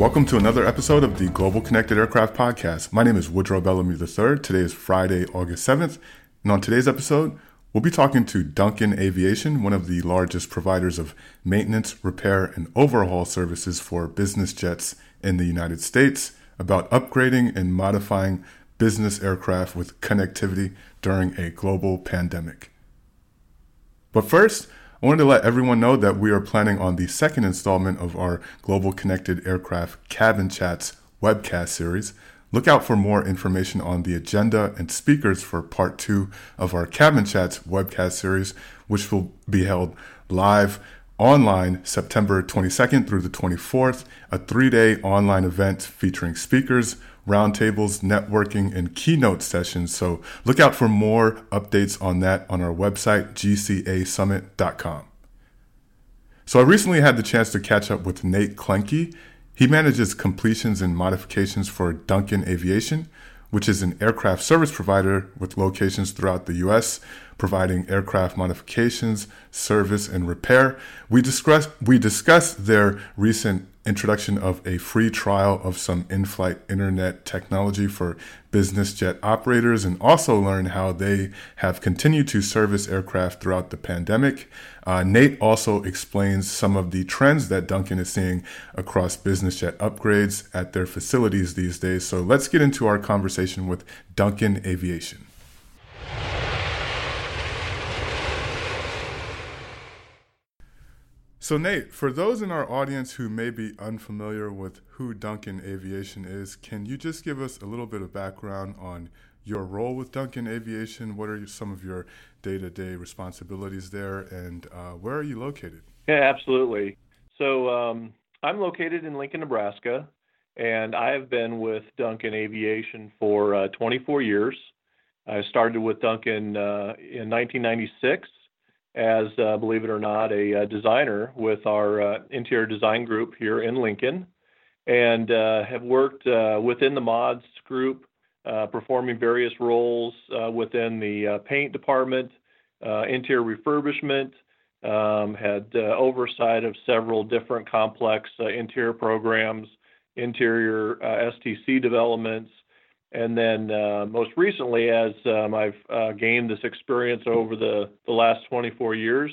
Welcome to another episode of the Global Connected Aircraft Podcast. My name is Woodrow Bellamy III. Today is Friday, August 7th. And on today's episode, we'll be talking to Duncan Aviation, one of the largest providers of maintenance, repair, and overhaul services for business jets in the United States, about upgrading and modifying business aircraft with connectivity during a global pandemic. But first, I wanted to let everyone know that we are planning on the second installment of our Global Connected Aircraft Cabin Chats webcast series. Look out for more information on the agenda and speakers for part two of our Cabin Chats webcast series, which will be held live online September 22nd through the 24th, a three day online event featuring speakers, roundtables, networking, and keynote sessions. So look out for more updates on that on our website, gcasummit.com. So I recently had the chance to catch up with Nate Klenke. He manages completions and modifications for Duncan Aviation, which is an aircraft service provider with locations throughout the U.S., providing aircraft modifications, service, and repair. We discussed we discussed their recent introduction of a free trial of some in-flight internet technology for business jet operators and also learn how they have continued to service aircraft throughout the pandemic. Uh, Nate also explains some of the trends that Duncan is seeing across business jet upgrades at their facilities these days. So let's get into our conversation with Duncan Aviation. So, Nate, for those in our audience who may be unfamiliar with who Duncan Aviation is, can you just give us a little bit of background on your role with Duncan Aviation? What are some of your day to day responsibilities there, and uh, where are you located? Yeah, absolutely. So, um, I'm located in Lincoln, Nebraska, and I have been with Duncan Aviation for uh, 24 years. I started with Duncan uh, in 1996 as, uh, believe it or not, a, a designer with our uh, interior design group here in Lincoln, and uh, have worked uh, within the mods group, uh, performing various roles uh, within the paint department, interior refurbishment, um, had oversight of several different complex interior programs, interior STC developments, and then uh, most recently, as um, I've uh, gained this experience over the, the last 24 years,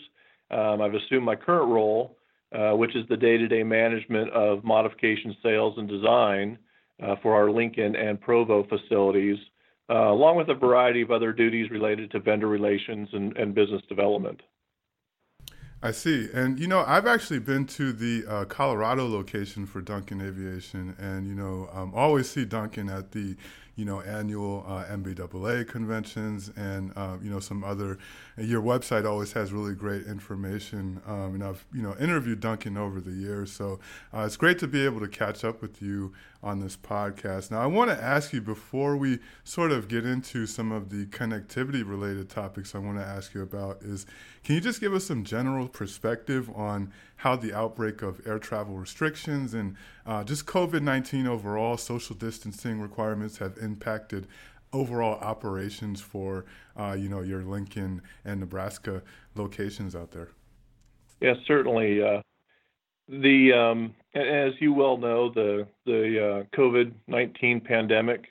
um, I've assumed my current role, uh, which is the day to day management of modification sales and design uh, for our Lincoln and Provo facilities, uh, along with a variety of other duties related to vendor relations and, and business development. I see. And, you know, I've actually been to the uh, Colorado location for Duncan Aviation and, you know, um, always see Duncan at the you know, annual uh, NBAA conventions and, uh, you know, some other. Your website always has really great information. Um, and I've, you know, interviewed Duncan over the years. So uh, it's great to be able to catch up with you on this podcast. Now, I want to ask you before we sort of get into some of the connectivity related topics I want to ask you about is can you just give us some general perspective on how the outbreak of air travel restrictions and uh, just COVID 19 overall social distancing requirements have impacted overall operations for uh, you know your Lincoln and Nebraska locations out there? Yes, certainly. Uh, the um, as you well know, the the uh, COVID nineteen pandemic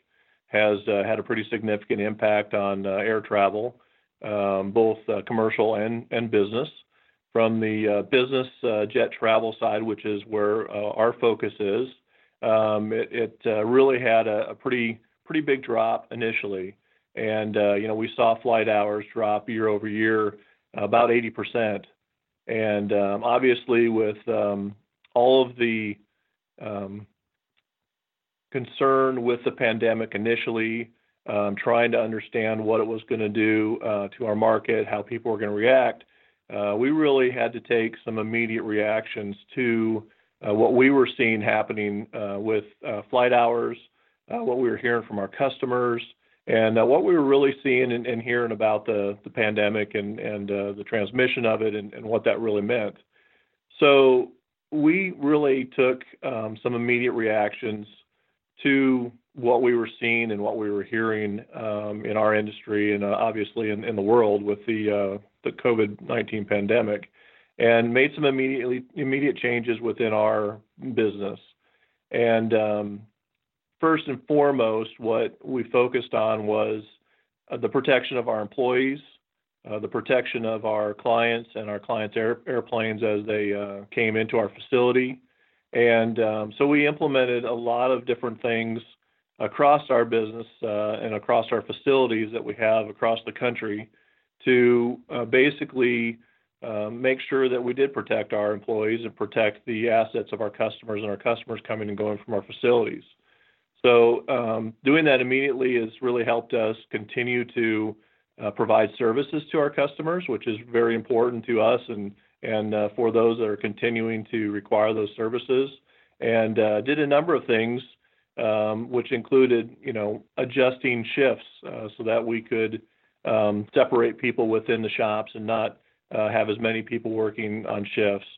has uh, had a pretty significant impact on uh, air travel, um, both uh, commercial and and business. From the uh, business uh, jet travel side, which is where our focus is, um, it, it really had a, a, pretty pretty big drop initially, and you know we saw flight hours drop year over year about 80 percent, and um, obviously with um, all of the um, concern with the pandemic initially, um, trying to understand what it was going to do uh, to our market, how people were going to react uh, we really had to take some immediate reactions to uh, what we were seeing happening uh, with uh, flight hours, uh, what we were hearing from our customers, and uh, what we were really seeing and, and hearing about the, the pandemic and, and the transmission of it and, and, what that really meant. So we really took um, some immediate reactions to what we were seeing and what we were hearing um, in our industry and obviously in, in, the world with the the COVID-19 pandemic and made some immediately immediate changes within our business. And um, first and foremost, what we focused on was uh, the protection of our employees, uh, the protection of our clients and our clients' air, airplanes as they uh, came into our facility. And um, so we implemented a lot of different things across our business and across our facilities that we have across the country to basically make sure that we did protect our employees and protect the assets of our customers and our customers coming and going from our facilities. So um, doing that immediately has really helped us continue to uh, provide services to our customers, which is very important to us and and uh, for those that are continuing to require those services. And uh, did a number of things, um, which included, you know, adjusting shifts so that we could um, separate people within the shops and not have as many people working on shifts.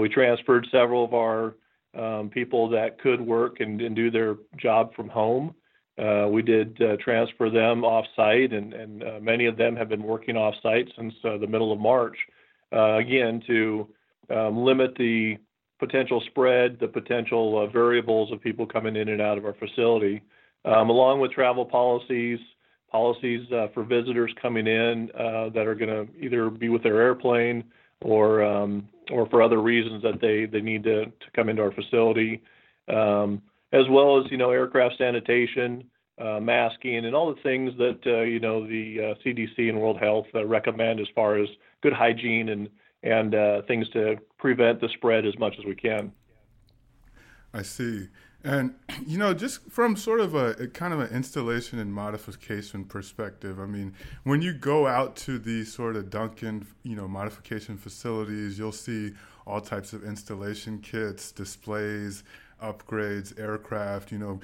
We transferred several of our um, people that could work and, and, do their job from home. Uh, we did uh, transfer them off site, and, and uh, many of them have been working off site since uh, the middle of March, again, to um, limit the potential spread, the potential variables of people coming in and out of our facility, um, along with travel policies, policies uh, for visitors coming in uh, that are going to either be with their airplane or um, or for other reasons that they they need to to come into our facility, um, as well as you know aircraft sanitation, uh, masking, and all the things that uh, you know the CDC uh, and World Health uh, recommend as far as good hygiene and and things to prevent the spread as much as we can. I see. And you know, just from sort of a, a, kind of an installation and modification perspective, I mean, when you go out to these sort of Duncan, you know, modification facilities, you'll see all types of installation kits, displays, upgrades, aircraft, you know,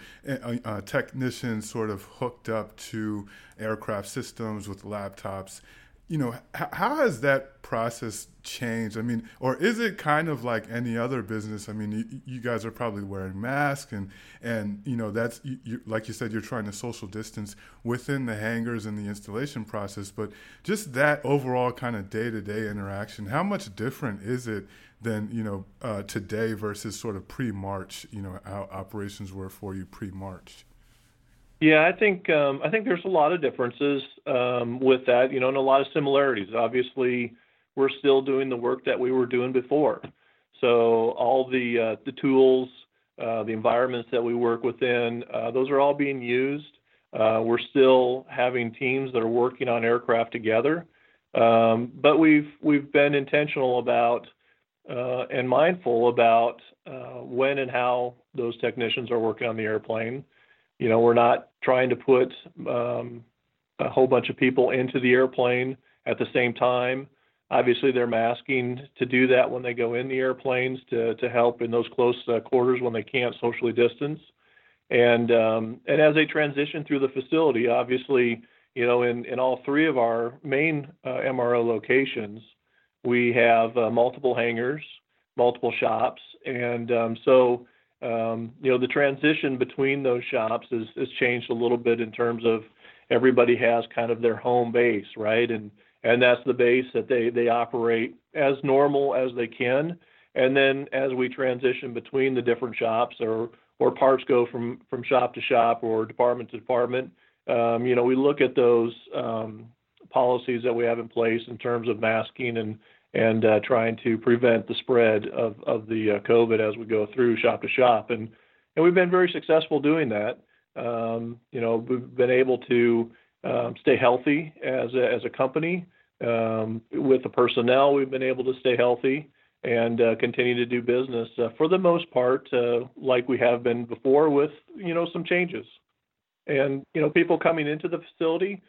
uh, technicians sort of hooked up to aircraft systems with laptops you know, how has that process changed? I mean, or is it kind of like any other business? I mean, you, you guys are probably wearing masks, and and you know that's you, you, like you said, you're trying to social distance within the hangars and the installation process. But just that overall kind of day to day interaction, how much different is it than you know uh, today versus sort of pre March? You know, how operations were for you pre March. Yeah, I think um, I think there's a lot of differences um, with that, you know, and a lot of similarities. Obviously, we're still doing the work that we were doing before. So all the uh, the tools, uh, the environments that we work within, uh, those are all being used. Uh, we're still having teams that are working on aircraft together, um, but we've we've been intentional about uh, and mindful about uh, when and how those technicians are working on the airplane. You know, we're not trying to put um, a whole bunch of people into the airplane at the same time. Obviously, they're masking to do that when they go in the airplanes to, to help in those close uh, quarters when they can't socially distance. And um, and as they transition through the facility, obviously, you know, in, in all three of our main uh, MRO locations, we have uh, multiple hangars, multiple shops, and um, so um, you know, the transition between those shops has, has changed a little bit in terms of everybody has kind of their home base, right? And and that's the base that they they operate as normal as they can. And then as we transition between the different shops or or parts go from from shop to shop or department to department, um, you know, we look at those um, policies that we have in place in terms of masking and and uh, trying to prevent the spread of, of the uh, COVID as we go through shop to shop. And, and we've been very successful doing that. Um, you know, we've been able to um, stay healthy as a, as a company. Um, with the personnel, we've been able to stay healthy and uh, continue to do business uh, for the most part, uh, like we have been before, with you know some changes. And you know, people coming into the facility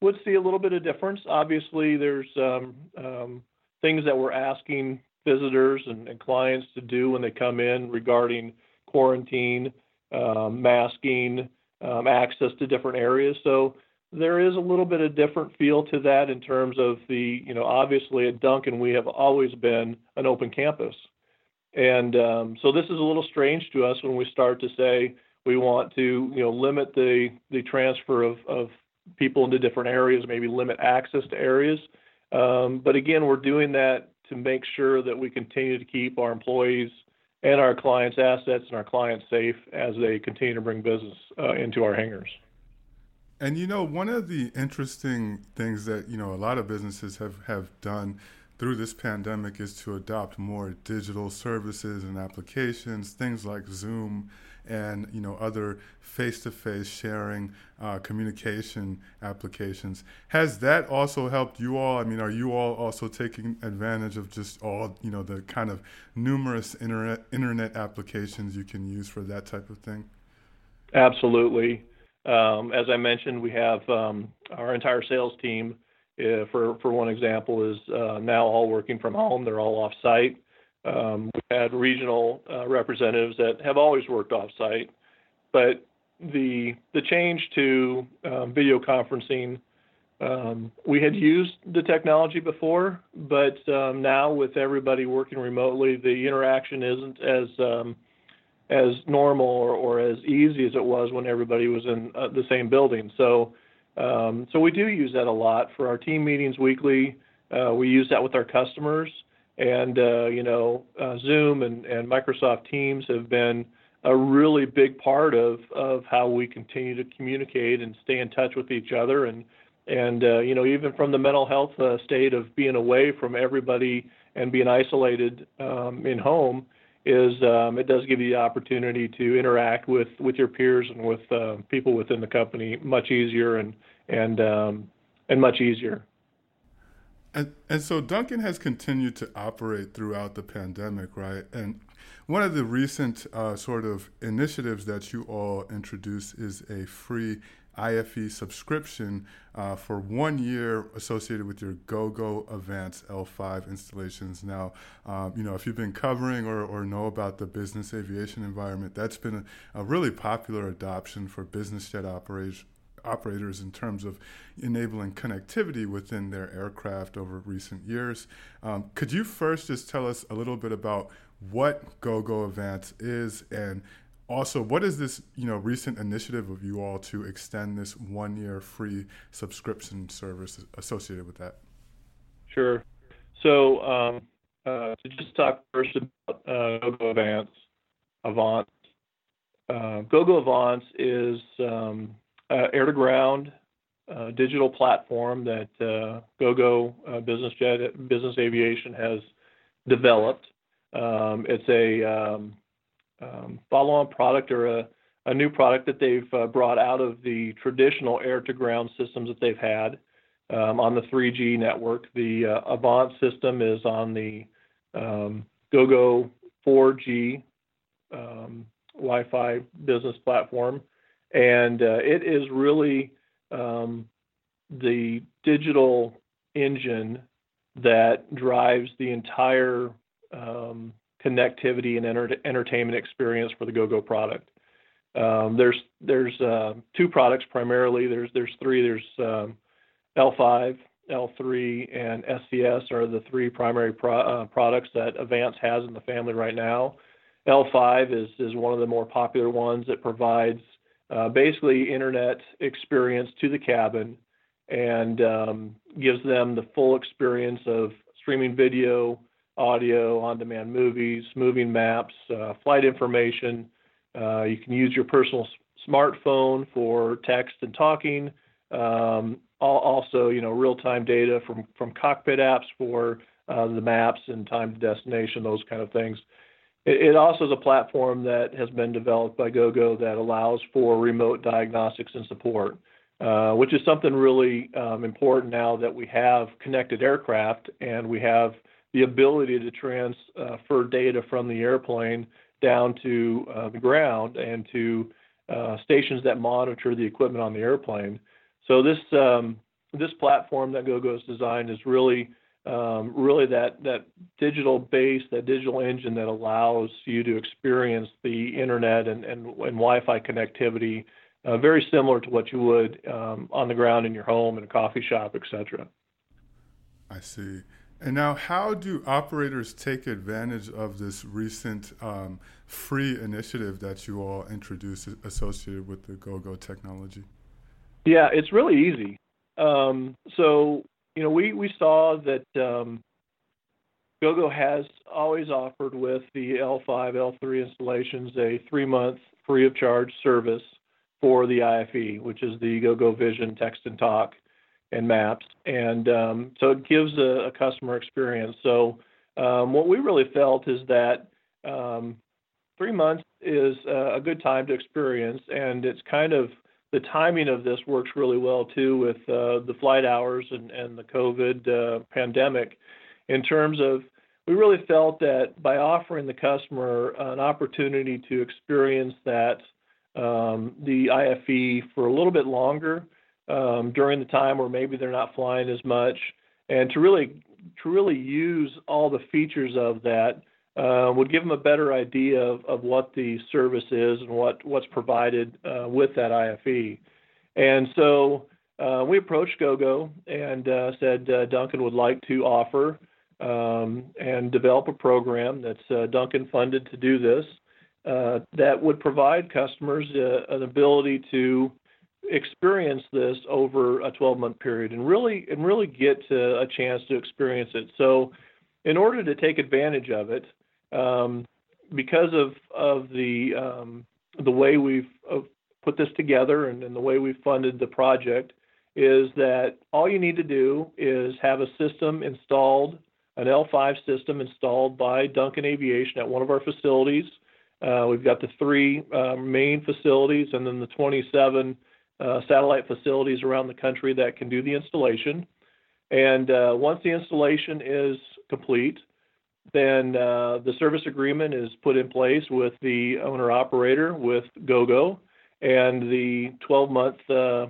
would see a little bit of difference. Obviously, there's um, um, things that we're asking visitors and, and clients to do when they come in regarding quarantine, um, masking, um, access to different areas. So there is a little bit of different feel to that in terms of the, you know, obviously at Duncan we have always been an open campus. And um, so this is a little strange to us when we start to say we want to, you know, limit the the transfer of, of people into different areas, maybe limit access to areas. Um, but again, we're doing that to make sure that we continue to keep our employees and our clients' assets and our clients safe as they continue to bring business uh, into our hangars. And you know, one of the interesting things that you know a lot of businesses have have done through this pandemic is to adopt more digital services and applications, things like Zoom and you know other face-to-face sharing uh, communication applications. Has that also helped you all? I mean, are you all also taking advantage of just all you know the kind of numerous internet internet applications you can use for that type of thing? Absolutely. Um, as I mentioned, we have um, our entire sales team uh, for for one example, is uh, now all working from home. They're all off site. Um, we've had regional uh, representatives that have always worked offsite, but the the change to um, video conferencing, um, we had used the technology before, but um, now with everybody working remotely, the interaction isn't as um, as normal or, or, as easy as it was when everybody was in uh, the same building. So um, so we do use that a lot for our team meetings weekly. Uh, we use that with our customers, and uh, you know, uh, Zoom and, and Microsoft Teams have been a really big part of of how we continue to communicate and stay in touch with each other, and and uh, you know, even from the mental health uh, state of being away from everybody and being isolated um, in home is um, it does give you the opportunity to interact with with your peers and with uh, people within the company much easier and and um, and much easier. And and so Duncan has continued to operate throughout the pandemic, right? And one of the recent uh, sort of initiatives that you all introduced is a free IFE subscription uh, for one year associated with your GoGo Avance L5 installations. Now, uh, you know, if you've been covering or, or know about the business aviation environment, that's been a, a really popular adoption for business jet operators operators in terms of enabling connectivity within their aircraft over recent years. Um, could you first just tell us a little bit about what GoGo Avance is and also, what is this, you know, recent initiative of you all to extend this one-year free subscription service associated with that? Sure. So, um, uh, to just talk first about uh, GoGo Avance, Avant. Uh, GoGo Avance is um, air-to-ground uh, digital platform that uh, GoGo uh, Business Jet Business Aviation has developed. Um, it's a um, um, follow-on product or a, a, new product that they've uh, brought out of the traditional air-to-ground systems that they've had um, on the 3G network. The uh, Avant system is on the um, GoGo 4G um, Wi-Fi business platform, and uh, it is really um, the digital engine that drives the entire um, connectivity and enter- entertainment experience for the GoGo product. Um, there's there's uh, two products primarily. There's there's three. There's um, L5, L3, and SCS are the three primary pro- uh, products that Avance has in the family right now. L5 is is one of the more popular ones. It provides uh, basically internet experience to the cabin and um, gives them the full experience of streaming video, audio, on-demand movies, moving maps, uh, flight information. Uh, you can use your personal smartphone for text and talking. Um, also, you know, real-time data from from cockpit apps for uh, the maps and time to destination, those kind of things. It, also is a platform that has been developed by GoGo that allows for remote diagnostics and support, uh, which is something really um, important now that we have connected aircraft and we have the ability to transfer data from the airplane down to uh, the ground and to uh, stations that monitor the equipment on the airplane. So this um, this platform that GoGo has designed is really um, really that that digital base, that digital engine that allows you to experience the internet and and, and Wi-Fi connectivity, uh, very similar to what you would um, on the ground in your home, in a coffee shop, etc. I see. And now, how do operators take advantage of this recent um, free initiative that you all introduced associated with the GoGo technology? Yeah, it's really easy. Um, so, you know, we, we saw that um, GoGo has always offered with the L5, L3 installations a three month free of charge service for the IFE, which is the GoGo Vision text and talk and maps. And um, so it gives a, a customer experience. So um, what we really felt is that um, three months is a good time to experience, and it's kind of the timing of this works really well too with uh, the flight hours and, and the COVID uh, pandemic. In terms of we really felt that by offering the customer an opportunity to experience that um, the IFE for a little bit longer um, during the time where maybe they're not flying as much, and to really to really use all the features of that uh, would give them a better idea of, of what the service is and what what's provided uh, with that IFE. And so uh, we approached GoGo and uh, said uh, Duncan would like to offer um, and develop a program that's uh, Duncan funded to do this that would provide customers an ability to experience this over a 12 month period and really and really get a chance to experience it. So, in order to take advantage of it, um, because of of the um, the way we've uh, put this together and, and the way we've funded the project, is that all you need to do is have a system installed an L5 system installed by Duncan Aviation at one of our facilities. Uh, we've got the three uh, main facilities and then the 27 uh, satellite facilities around the country that can do the installation. And uh, once the installation is complete, then uh, the service agreement is put in place with the owner operator with GoGo, and the 12 month uh,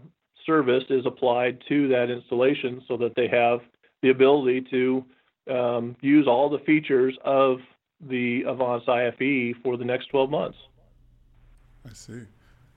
service is applied to that installation so that they have the ability to um, use all the features of the Avance IFE for the next 12 months. I see.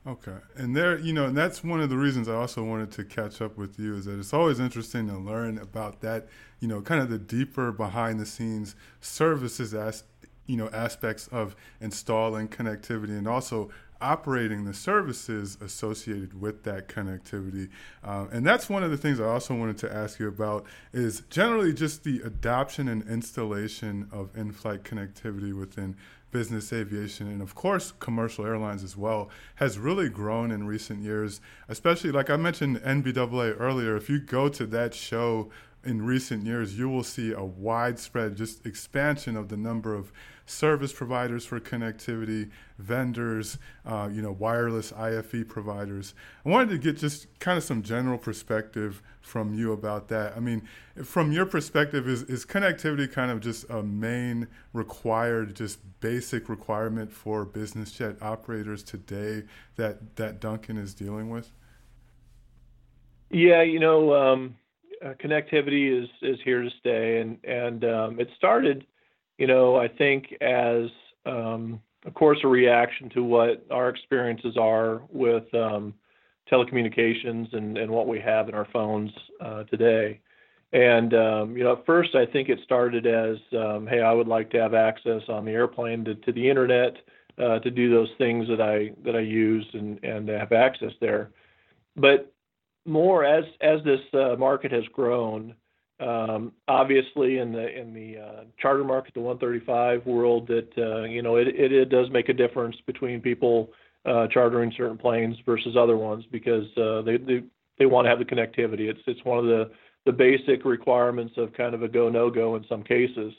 Okay. And there, you know, and that's one of the reasons I also wanted to catch up with you is that it's always interesting to learn about that, you know, kind of the deeper behind the scenes services as you know aspects of installing connectivity and also operating the services associated with that connectivity. Uh, and that's one of the things I also wanted to ask you about is generally just the adoption and installation of in-flight connectivity within business aviation and of course commercial airlines as well has really grown in recent years especially like i mentioned nbaa earlier. If you go to that show in recent years, you will see a widespread just expansion of the number of service providers for connectivity, vendors, uh, you know, wireless IFE providers. I wanted to get just kind of some general perspective from you about that. I mean, from your perspective, is, is connectivity kind of just a main required, just basic requirement for business jet operators today that, that Duncan is dealing with? Yeah, you know, um uh, connectivity is is here to stay, and and um, it started, you know, I think as um, of course a reaction to what our experiences are with um, telecommunications and and what we have in our phones uh, today. And um, you know, at first I think it started as, um, hey, I would like to have access on the airplane to, to the internet uh, to do those things that I that I use and and have access there. But more as as this uh, market has grown, um, obviously in the in the uh, charter market, the 135 world, that uh, you know it, it, it does make a difference between people uh, chartering certain planes versus other ones because uh, they they they want to have the connectivity. It's it's one of the the basic requirements of kind of a go no go in some cases.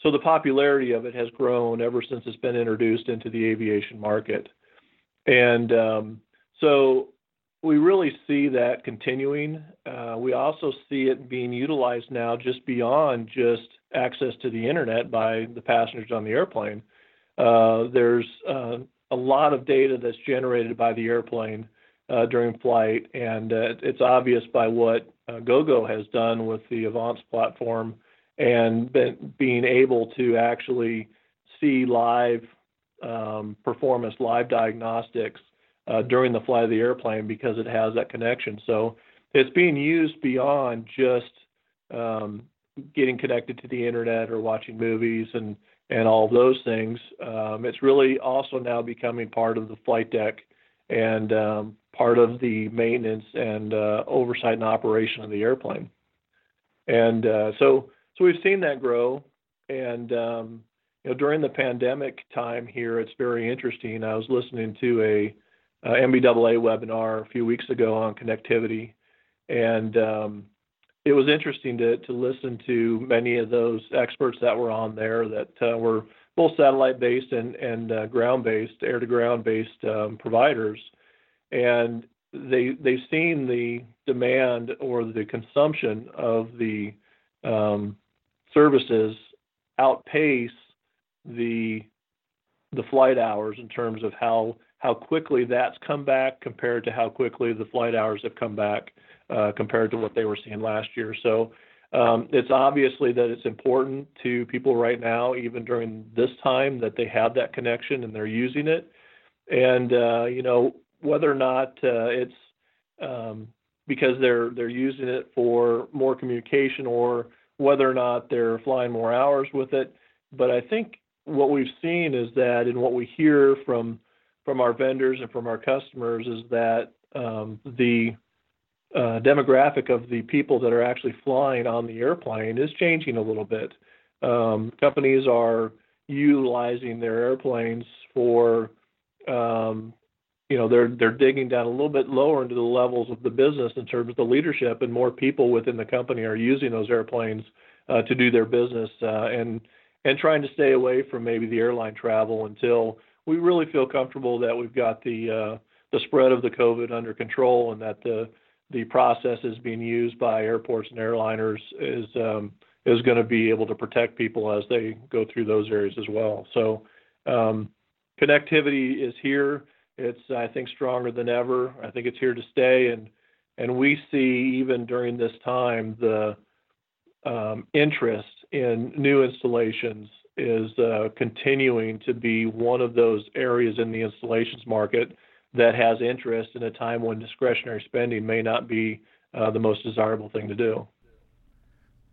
So the popularity of it has grown ever since it's been introduced into the aviation market, and um, so we really see that continuing. Uh, we also see it being utilized now just beyond just access to the internet by the passengers on the airplane. Uh, there's uh, a lot of data that's generated by the airplane uh, during flight, and uh, it's obvious by what uh, GoGo has done with the Avance platform and been, being able to actually see live um, performance, live diagnostics uh, during the flight of the airplane because it has that connection. So it's being used beyond just um, getting connected to the internet or watching movies and and all of those things. Um, it's really also now becoming part of the flight deck and um, part of the maintenance and uh, oversight and operation of the airplane. And uh, so so we've seen that grow. and um, you know, during the pandemic time here, it's very interesting. I was listening to a, a NBAA webinar a few weeks ago on connectivity, and um, it was interesting to to listen to many of those experts that were on there that uh, were both satellite based and and uh, ground based, air to ground based um, providers, and they they've seen the demand or the consumption of the um, services outpace the the flight hours in terms of how how quickly that's come back compared to how quickly the flight hours have come back uh, compared to what they were seeing last year. So um, it's obviously that it's important to people right now, even during this time, that they have that connection and they're using it. And uh, you know whether or not uh, it's um, because they're they're using it for more communication or whether or not they're flying more hours with it. But I think what we've seen is that, and what we hear from from our vendors and from our customers is that um, the uh, demographic of the people that are actually flying on the airplane is changing a little bit. Um, companies are utilizing their airplanes for, um, you know, they're they're digging down a little bit lower into the levels of the business in terms of the leadership, and more people within the company are using those airplanes uh, to do their business uh, and and trying to stay away from maybe the airline travel until we really feel comfortable that we've got the uh, the spread of the COVID under control and that the the processes being used by airports and airliners is um, is going to be able to protect people as they go through those areas as well. So um, connectivity is here. It's I think stronger than ever. I think it's here to stay, and and we see even during this time the um, interest in new installations is uh, continuing to be one of those areas in the installations market that has interest in a time when discretionary spending may not be uh, the most desirable thing to do.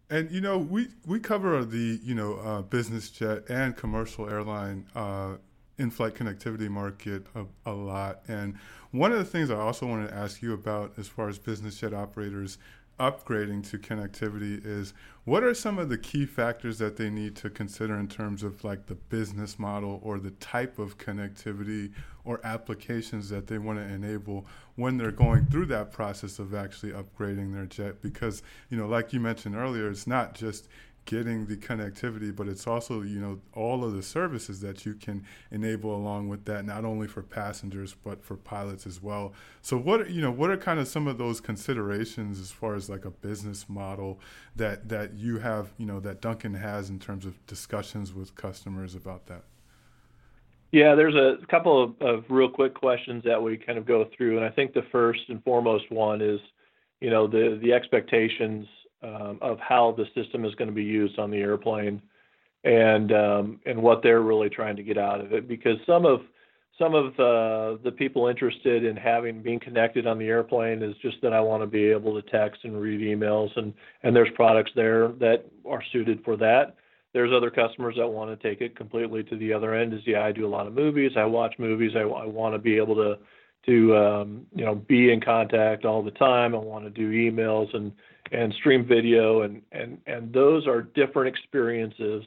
And you know, we we cover the you know uh, business jet and commercial airline uh, in-flight connectivity market a, a, lot. And one of the things I also wanted to ask you about, as far as business jet operators upgrading to connectivity is what are some of the key factors that they need to consider in terms of like the business model or the type of connectivity or applications that they want to enable when they're going through that process of actually upgrading their jet? Because you know like you mentioned earlier it's not just getting the connectivity, but it's also you know all of the services that you can enable along with that, not only for passengers but for pilots as well. So what you know what are kind of some of those considerations as far as like a business model that that you have you know that Duncan has in terms of discussions with customers about that. Yeah, there's a couple of, of real quick questions that we kind of go through, and I think the first and foremost one is, you know, the the expectations um, of how the system is going to be used on the airplane and um, and what they're really trying to get out of it. Because some of some of uh, the people interested in having being connected on the airplane is just that I want to be able to text and read emails, and and there's products there that are suited for that. There's other customers that want to take it completely to the other end. Is yeah, I do a lot of movies. I watch movies. I, I want to be able to to um, you know be in contact all the time. I want to do emails and and stream video and and and those are different experiences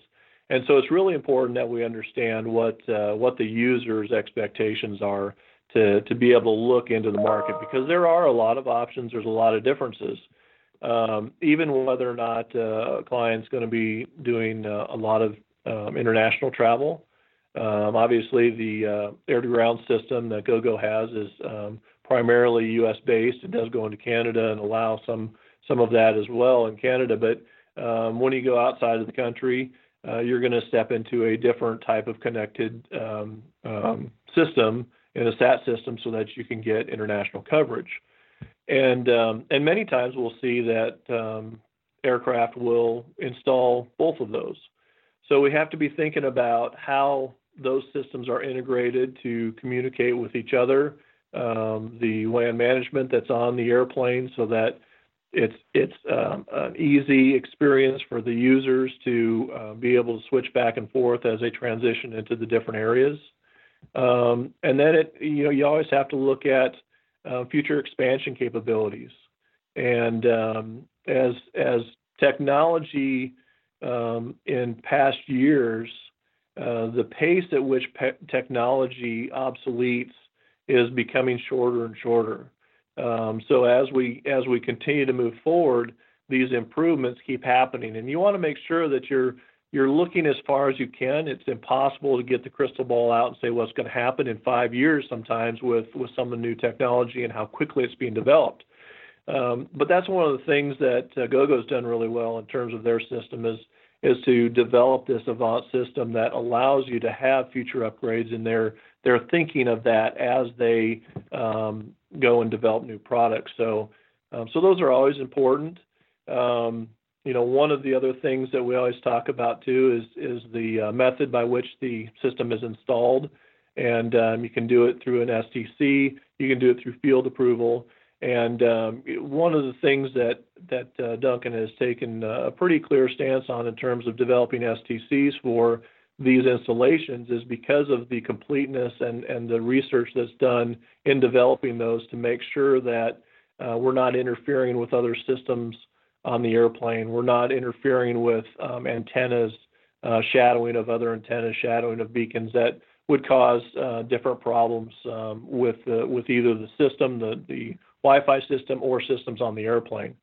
and so it's really important that we understand what uh, what the user's expectations are to to be able to look into the market because there are a lot of options there's a lot of differences um, even whether or not uh, a client's going to be doing uh, a lot of um, international travel um, obviously the uh, air to ground system that gogo has is um, primarily us based it does go into canada and allow some some of that as well in Canada. But um, when you go outside of the country, uh, you're going to step into a different type of connected um, um, system in a SAT system so that you can get international coverage. And um, and many times we'll see that aircraft will install both of those. So we have to be thinking about how those systems are integrated to communicate with each other, um, the WAN management that's on the airplane, so that it's it's um, an easy experience for the users to uh, be able to switch back and forth as they transition into the different areas. Um, and then it you know you always have to look at uh, future expansion capabilities. And um, as as technology um, in past years, uh, the pace at which technology obsoletes is becoming shorter and shorter. Um, so as we as we continue to move forward, these improvements keep happening, and you want to make sure that you're you're looking as far as you can. It's impossible to get the crystal ball out and say what's going to happen in five years sometimes with with some of the new technology and how quickly it's being developed. Um, but that's one of the things that uh, GoGo's done really well in terms of their system is is to develop this Avant system that allows you to have future upgrades, and they're they're thinking of that as they um, go and develop new products. So um, so those are always important. Um, you know, one of the other things that we always talk about too is is the uh, method by which the system is installed, and um, you can do it through an STC, you can do it through field approval, and um, one of the things that that uh, Duncan has taken a pretty clear stance on in terms of developing STCs for these installations is because of the completeness and, and the research that's done in developing those to make sure that uh, we're not interfering with other systems on the airplane. We're not interfering with um, antennas, uh, shadowing of other antennas, shadowing of beacons that would cause uh, different problems um, with with either the system, the the Wi-Fi system, or systems on the airplane.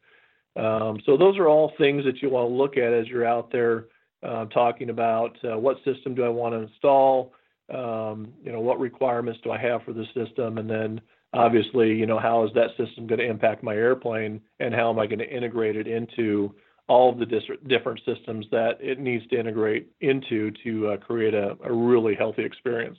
Um, so those are all things that you want to look at as you're out there uh, talking about uh, what system do I want to install, um, you know, what requirements do I have for the system, and then obviously, you know, how is that system going to impact my airplane, and how am I going to integrate it into all of the dis- different systems that it needs to integrate into to uh, create a, a really healthy experience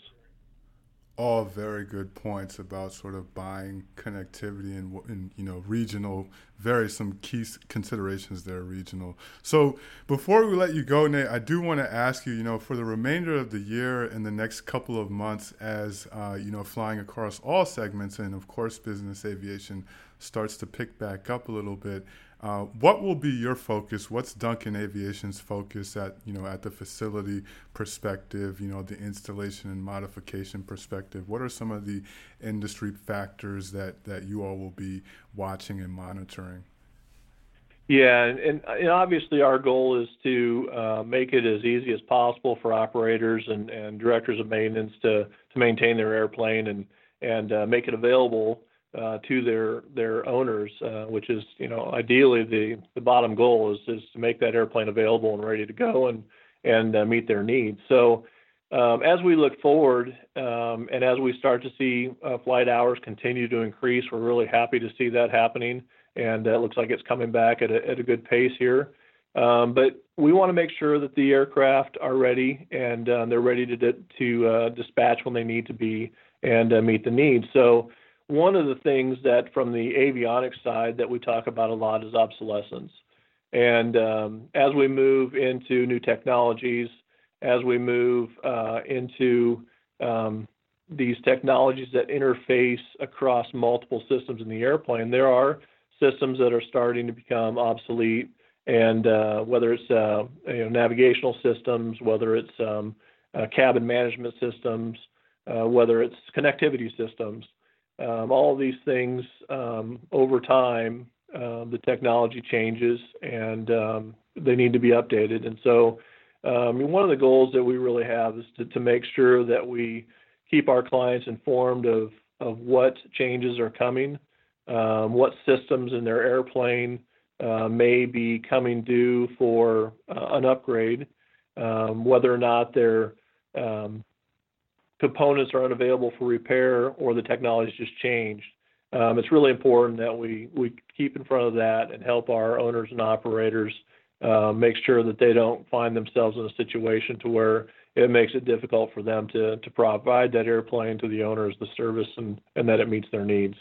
all very good points about sort of buying connectivity and, and you know regional very some key considerations there regional. So before we let you go nate i do want to ask you you know for the remainder of the year and the next couple of months as uh, you know flying across all segments and of course business aviation starts to pick back up a little bit uh, what will be your focus? What's Duncan Aviation's focus at you know at the facility perspective? You know the installation and modification perspective. What are some of the industry factors that that you all will be watching and monitoring? Yeah, and, and obviously our goal is to uh, make it as easy as possible for operators and, and directors of maintenance to to maintain their airplane and and uh, make it available uh, to their their owners, uh, which is you know ideally the the bottom goal is is to make that airplane available and ready to go and and uh, meet their needs. So um, as we look forward um, and as we start to see uh, flight hours continue to increase, we're really happy to see that happening, and it looks like it's coming back at a, at a good pace here. Um, but we want to make sure that the aircraft are ready and uh, they're ready to to uh, dispatch when they need to be and meet the needs. So one of the things that from the avionics side that we talk about a lot is obsolescence. And um, as we move into new technologies, as we move uh, into um, these technologies that interface across multiple systems in the airplane, there are systems that are starting to become obsolete. And uh, whether it's uh, you know, navigational systems, whether it's um, uh, cabin management systems, uh, whether it's connectivity systems, um, all these things um, over time, uh, the technology changes and um, they need to be updated. And so, um, one of the goals that we really have is to, to make sure that we keep our clients informed of, of what changes are coming, um, what systems in their airplane uh, may be coming due for uh, an upgrade, um, whether or not they're um, components are unavailable for repair or the technology's just changed. Um, it's really important that we, we keep in front of that and help our owners and operators uh, make sure that they don't find themselves in a situation to where it makes it difficult for them to, to provide that airplane to the owners, the service, and, and that it meets their needs.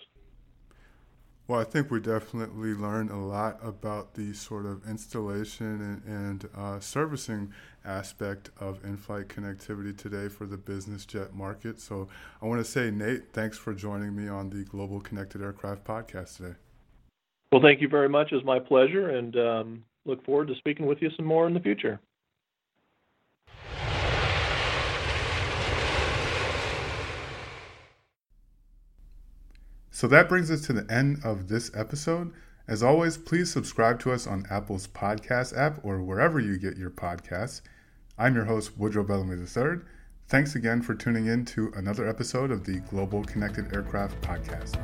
Well, I think we definitely learned a lot about the sort of installation and, and uh, servicing aspect of in-flight connectivity today for the business jet market. So I want to say, Nate, thanks for joining me on the Global Connected Aircraft podcast today. Well, thank you very much. It's my pleasure, and um, look forward to speaking with you some more in the future. So that brings us to the end of this episode. As always, please subscribe to us on Apple's podcast app or wherever you get your podcasts. I'm your host, Woodrow Bellamy III. Thanks again for tuning in to another episode of the Global Connected Aircraft Podcast.